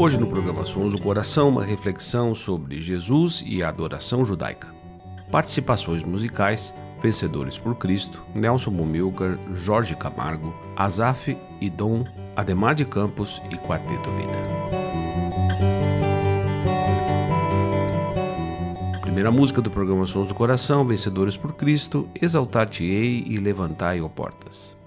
Hoje no programa Sons do Coração, uma reflexão sobre Jesus e a adoração judaica. Participações musicais, Vencedores por Cristo, Nelson Bumilcar, Jorge Camargo, Azaf e Dom, Ademar de Campos e Quarteto Vida. Primeira música do programa Sons do Coração, Vencedores por Cristo, Exaltar-te-ei e Levantai, ó portas.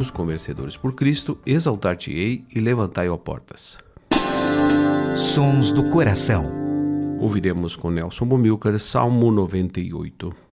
Ouvimos com Vencedores por Cristo, Exaltar-te-ei e Levantai, ó portas. Sons do Coração. Ouviremos com Nelson Bomilcar, Salmo 98.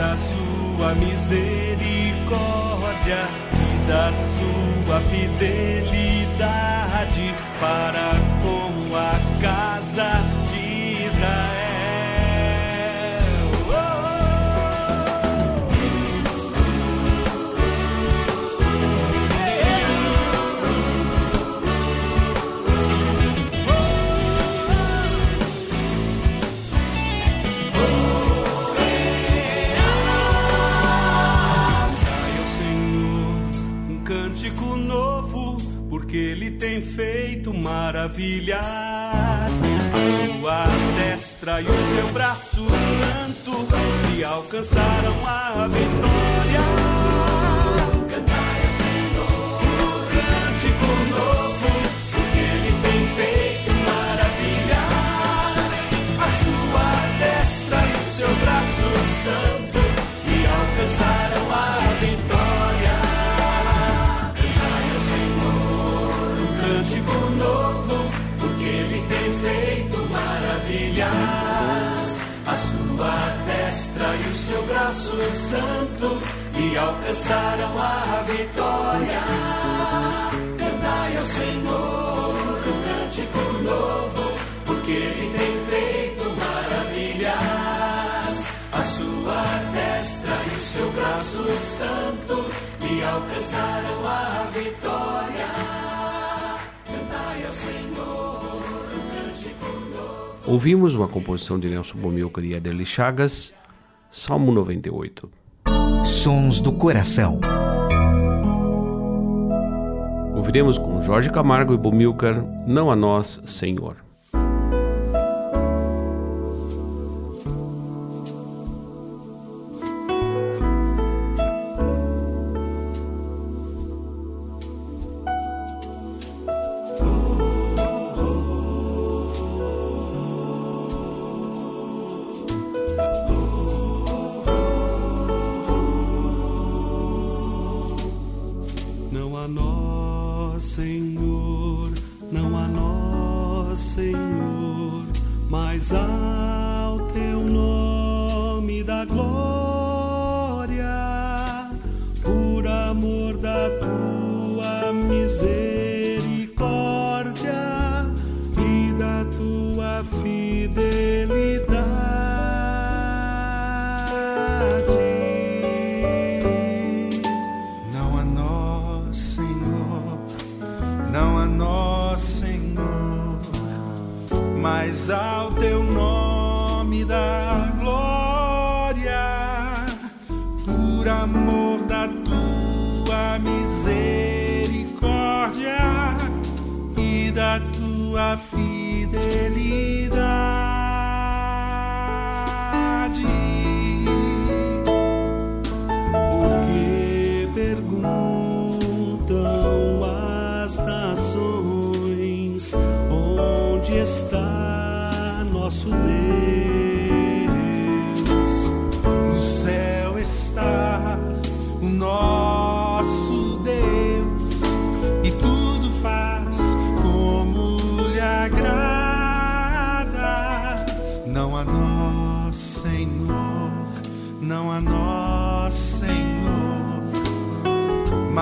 Da sua misericórdia e da sua fidelidade para com a casa de Israel. Tem feito maravilhas. A sua destra e o seu braço santo e alcançaram a vitória. Ouvimos uma composição de Nelson Bomilcar e Ederly Chagas, Salmo 98. Sons do Coração. Ouviremos com Jorge Camargo e Bomilcar, Não a Nós, Senhor. Tua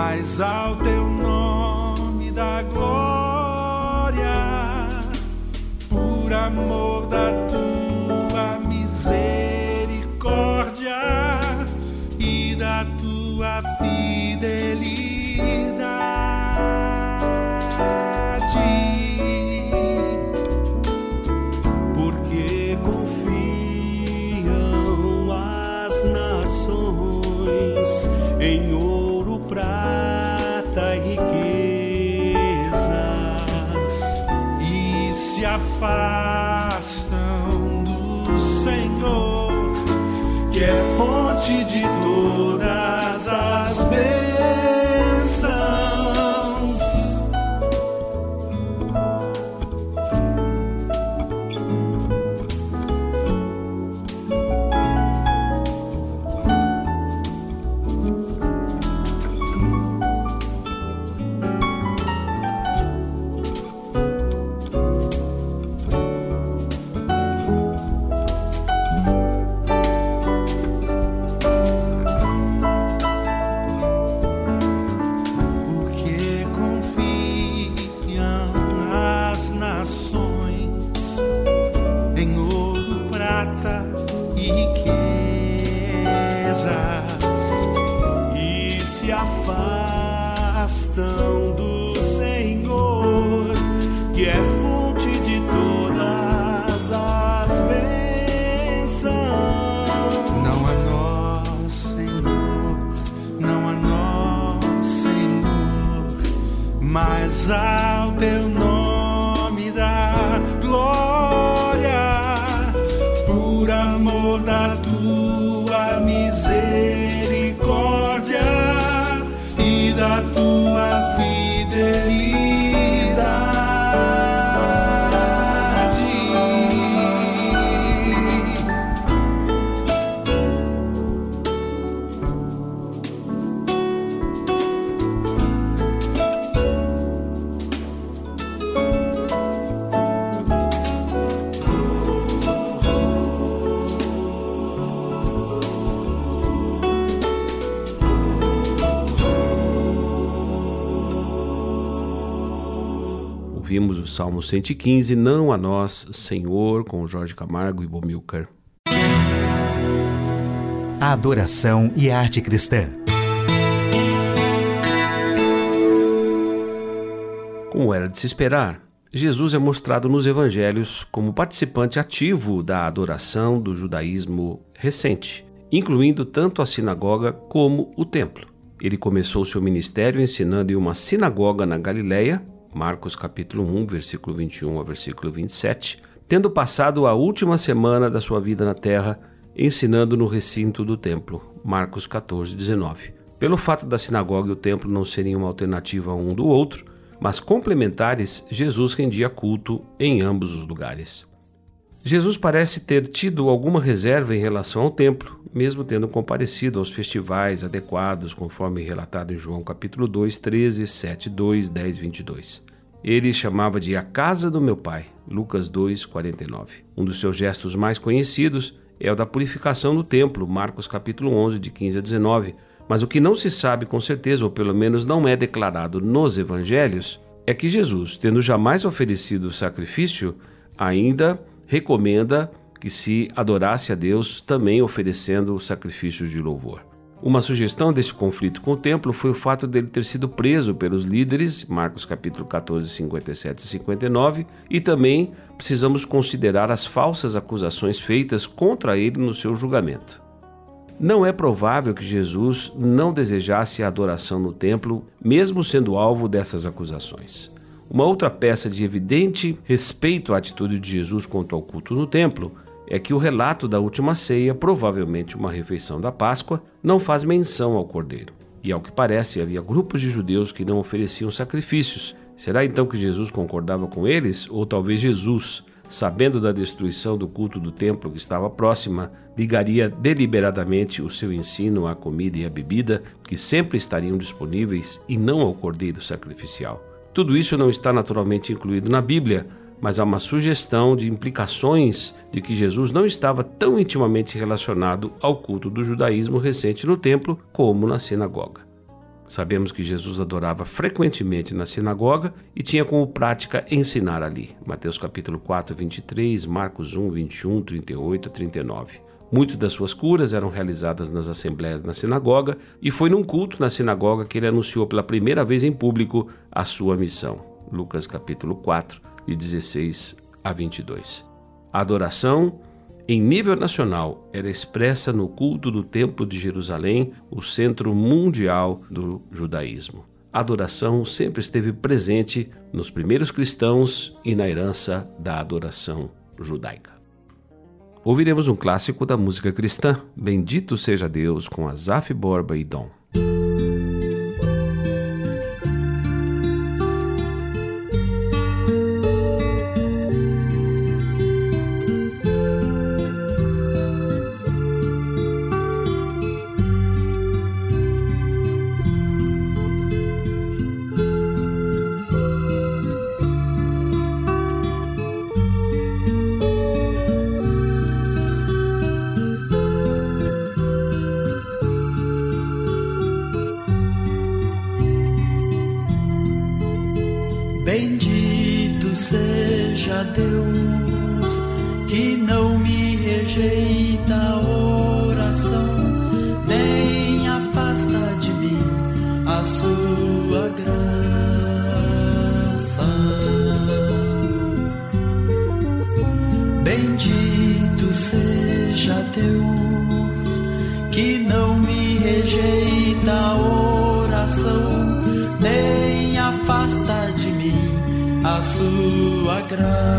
mas ao teu afastam do Senhor, que é fonte de bastão do Senhor, que é fonte de todas as bênçãos. Não a nós, Senhor, não a nós, Senhor, mas ao Salmo 115, Não a Nós, Senhor, com Jorge Camargo e Bomilcar. A adoração e a arte cristã. Como era de se esperar, Jesus é mostrado nos evangelhos como participante ativo da adoração do judaísmo recente, incluindo tanto a sinagoga como o templo. Ele começou seu ministério ensinando em uma sinagoga na Galileia, Marcos capítulo 1, versículo 21 a versículo 27, tendo passado a última semana da sua vida na terra ensinando no recinto do templo, Marcos 14, 19. Pelo fato da sinagoga e o templo não serem uma alternativa um do outro, mas complementares, Jesus rendia culto em ambos os lugares. Jesus parece ter tido alguma reserva em relação ao templo, mesmo tendo comparecido aos festivais adequados, conforme relatado em João capítulo 2, 13, 7, 2, 10, 22. Ele chamava de a casa do meu pai, Lucas 2, 49. Um dos seus gestos mais conhecidos é o da purificação do templo, Marcos capítulo 11, de 15 a 19. Mas o que não se sabe com certeza, ou pelo menos não é declarado nos evangelhos, é que Jesus, tendo jamais oferecido sacrifício, ainda recomenda que se adorasse a Deus também oferecendo sacrifícios de louvor. Uma sugestão desse conflito com o templo foi o fato dele ter sido preso pelos líderes, Marcos capítulo 14, 57 e 59, e também precisamos considerar as falsas acusações feitas contra ele no seu julgamento. Não é provável que Jesus não desejasse a adoração no templo, mesmo sendo alvo dessas acusações. Uma outra peça de evidente respeito à atitude de Jesus quanto ao culto no templo é que o relato da última ceia, provavelmente uma refeição da Páscoa, não faz menção ao cordeiro. E ao que parece, havia grupos de judeus que não ofereciam sacrifícios. Será então que Jesus concordava com eles? Ou talvez Jesus, sabendo da destruição do culto do templo que estava próxima, ligaria deliberadamente o seu ensino à comida e à bebida, que sempre estariam disponíveis, e não ao cordeiro sacrificial? Tudo isso não está naturalmente incluído na Bíblia, mas há uma sugestão de implicações de que Jesus não estava tão intimamente relacionado ao culto do judaísmo recente no templo como na sinagoga. Sabemos que Jesus adorava frequentemente na sinagoga e tinha como prática ensinar ali. Mateus capítulo 4, 23, Marcos 1, 21, 38 a 39. Muitas das suas curas eram realizadas nas assembleias na sinagoga e foi num culto na sinagoga que ele anunciou pela primeira vez em público a sua missão. Lucas capítulo 4, de 16 a 22. A adoração, em nível nacional, era expressa no culto do Templo de Jerusalém, o centro mundial do judaísmo. A adoração sempre esteve presente nos primeiros cristãos e na herança da adoração judaica. Ouviremos um clássico da música cristã, Bendito Seja Deus, com Azaf Borba e Dom. Bendito seja Deus que não me rejeita a oração, nem afasta de mim a sua graça.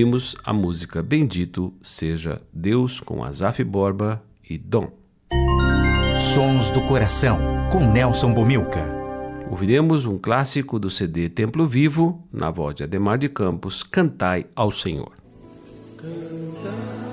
ouvimos a música Bendito Seja Deus com Azaf Borba e Dom. Sons do Coração com Nelson Bomilca. Ouviremos um clássico do CD Templo Vivo, na voz de Ademar de Campos, Cantai ao Senhor. Cantai.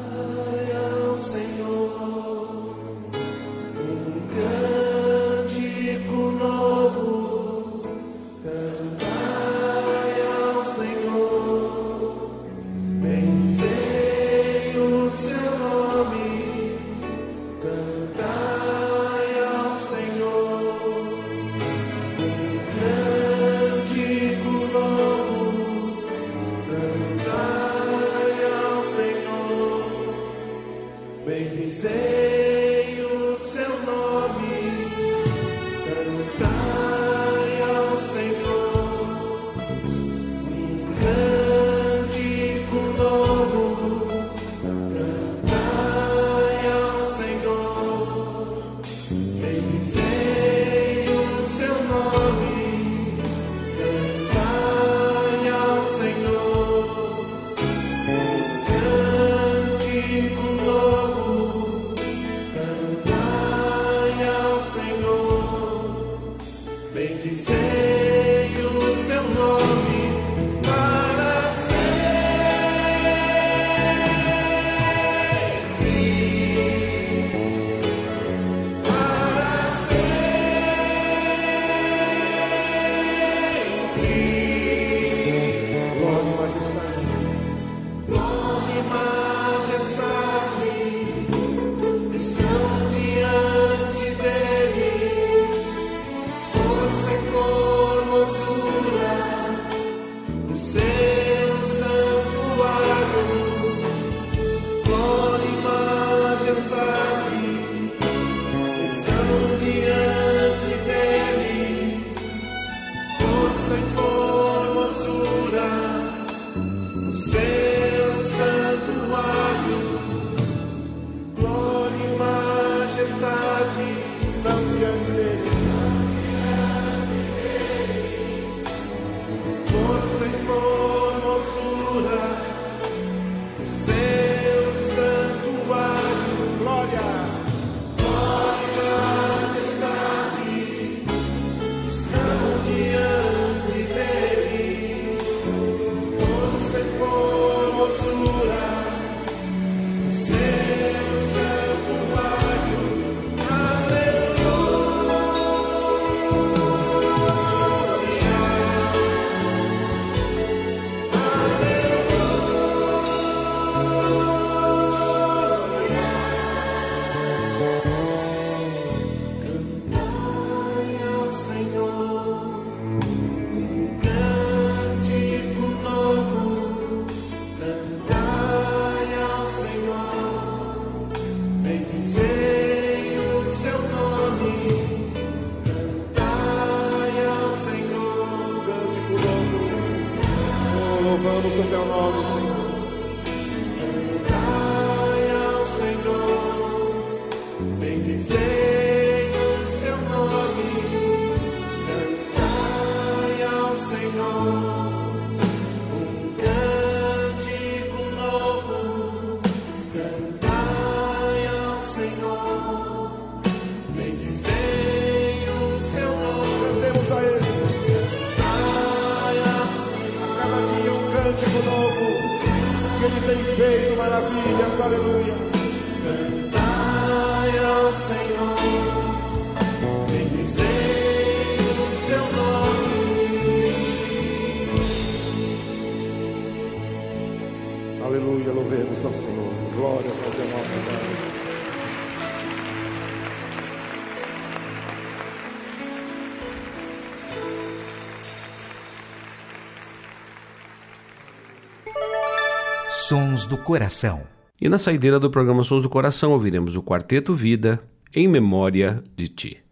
Sons do Coração. E na saideira do programa Sons do Coração ouviremos o Quarteto Vida em memória de ti.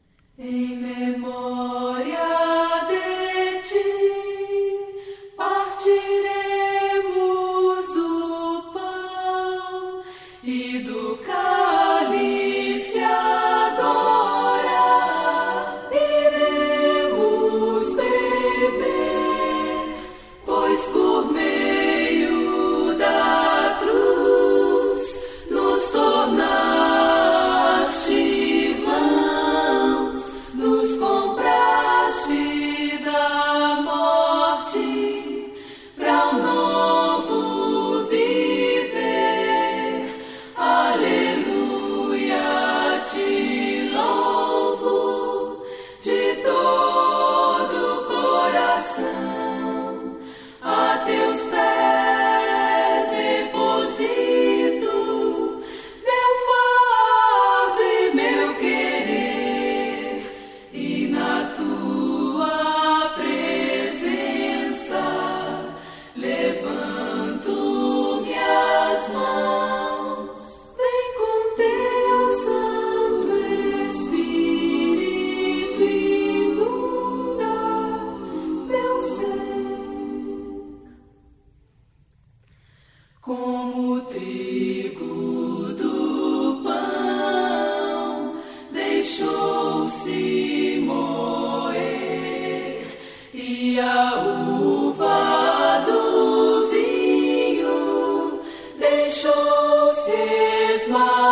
Shows is my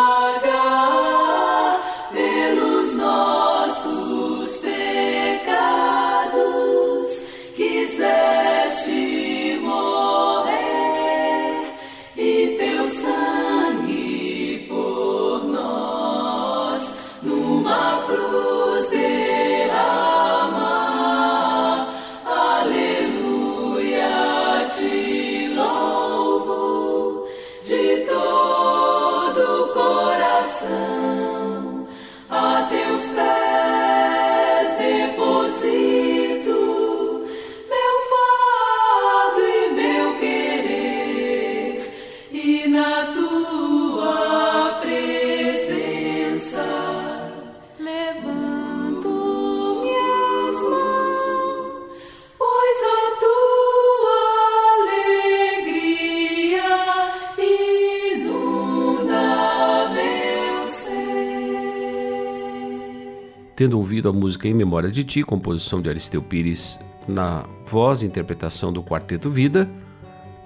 Tendo ouvido a música Em Memória de Ti, composição de Aristeu Pires, na voz e interpretação do Quarteto Vida,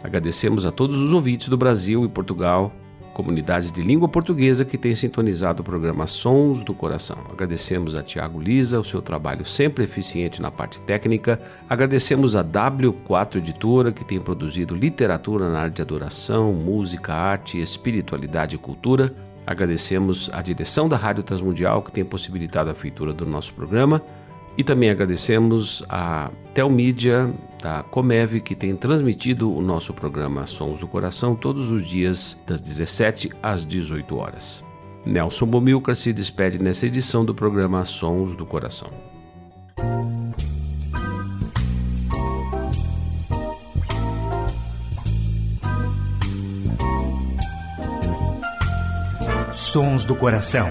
agradecemos a todos os ouvintes do Brasil e Portugal, comunidades de língua portuguesa que têm sintonizado o programa Sons do Coração. Agradecemos a Tiago Lisa, o seu trabalho sempre eficiente na parte técnica. Agradecemos a W4 Editora, que tem produzido literatura na área de adoração, música, arte, espiritualidade e cultura. Agradecemos a direção da Rádio Transmundial, que tem possibilitado a feitura do nosso programa. E também agradecemos a Telmídia da Comev, que tem transmitido o nosso programa Sons do Coração todos os dias, das 17 às 18 horas. Nelson Bomilcar se despede nessa edição do programa Sons do Coração. Sons do Coração.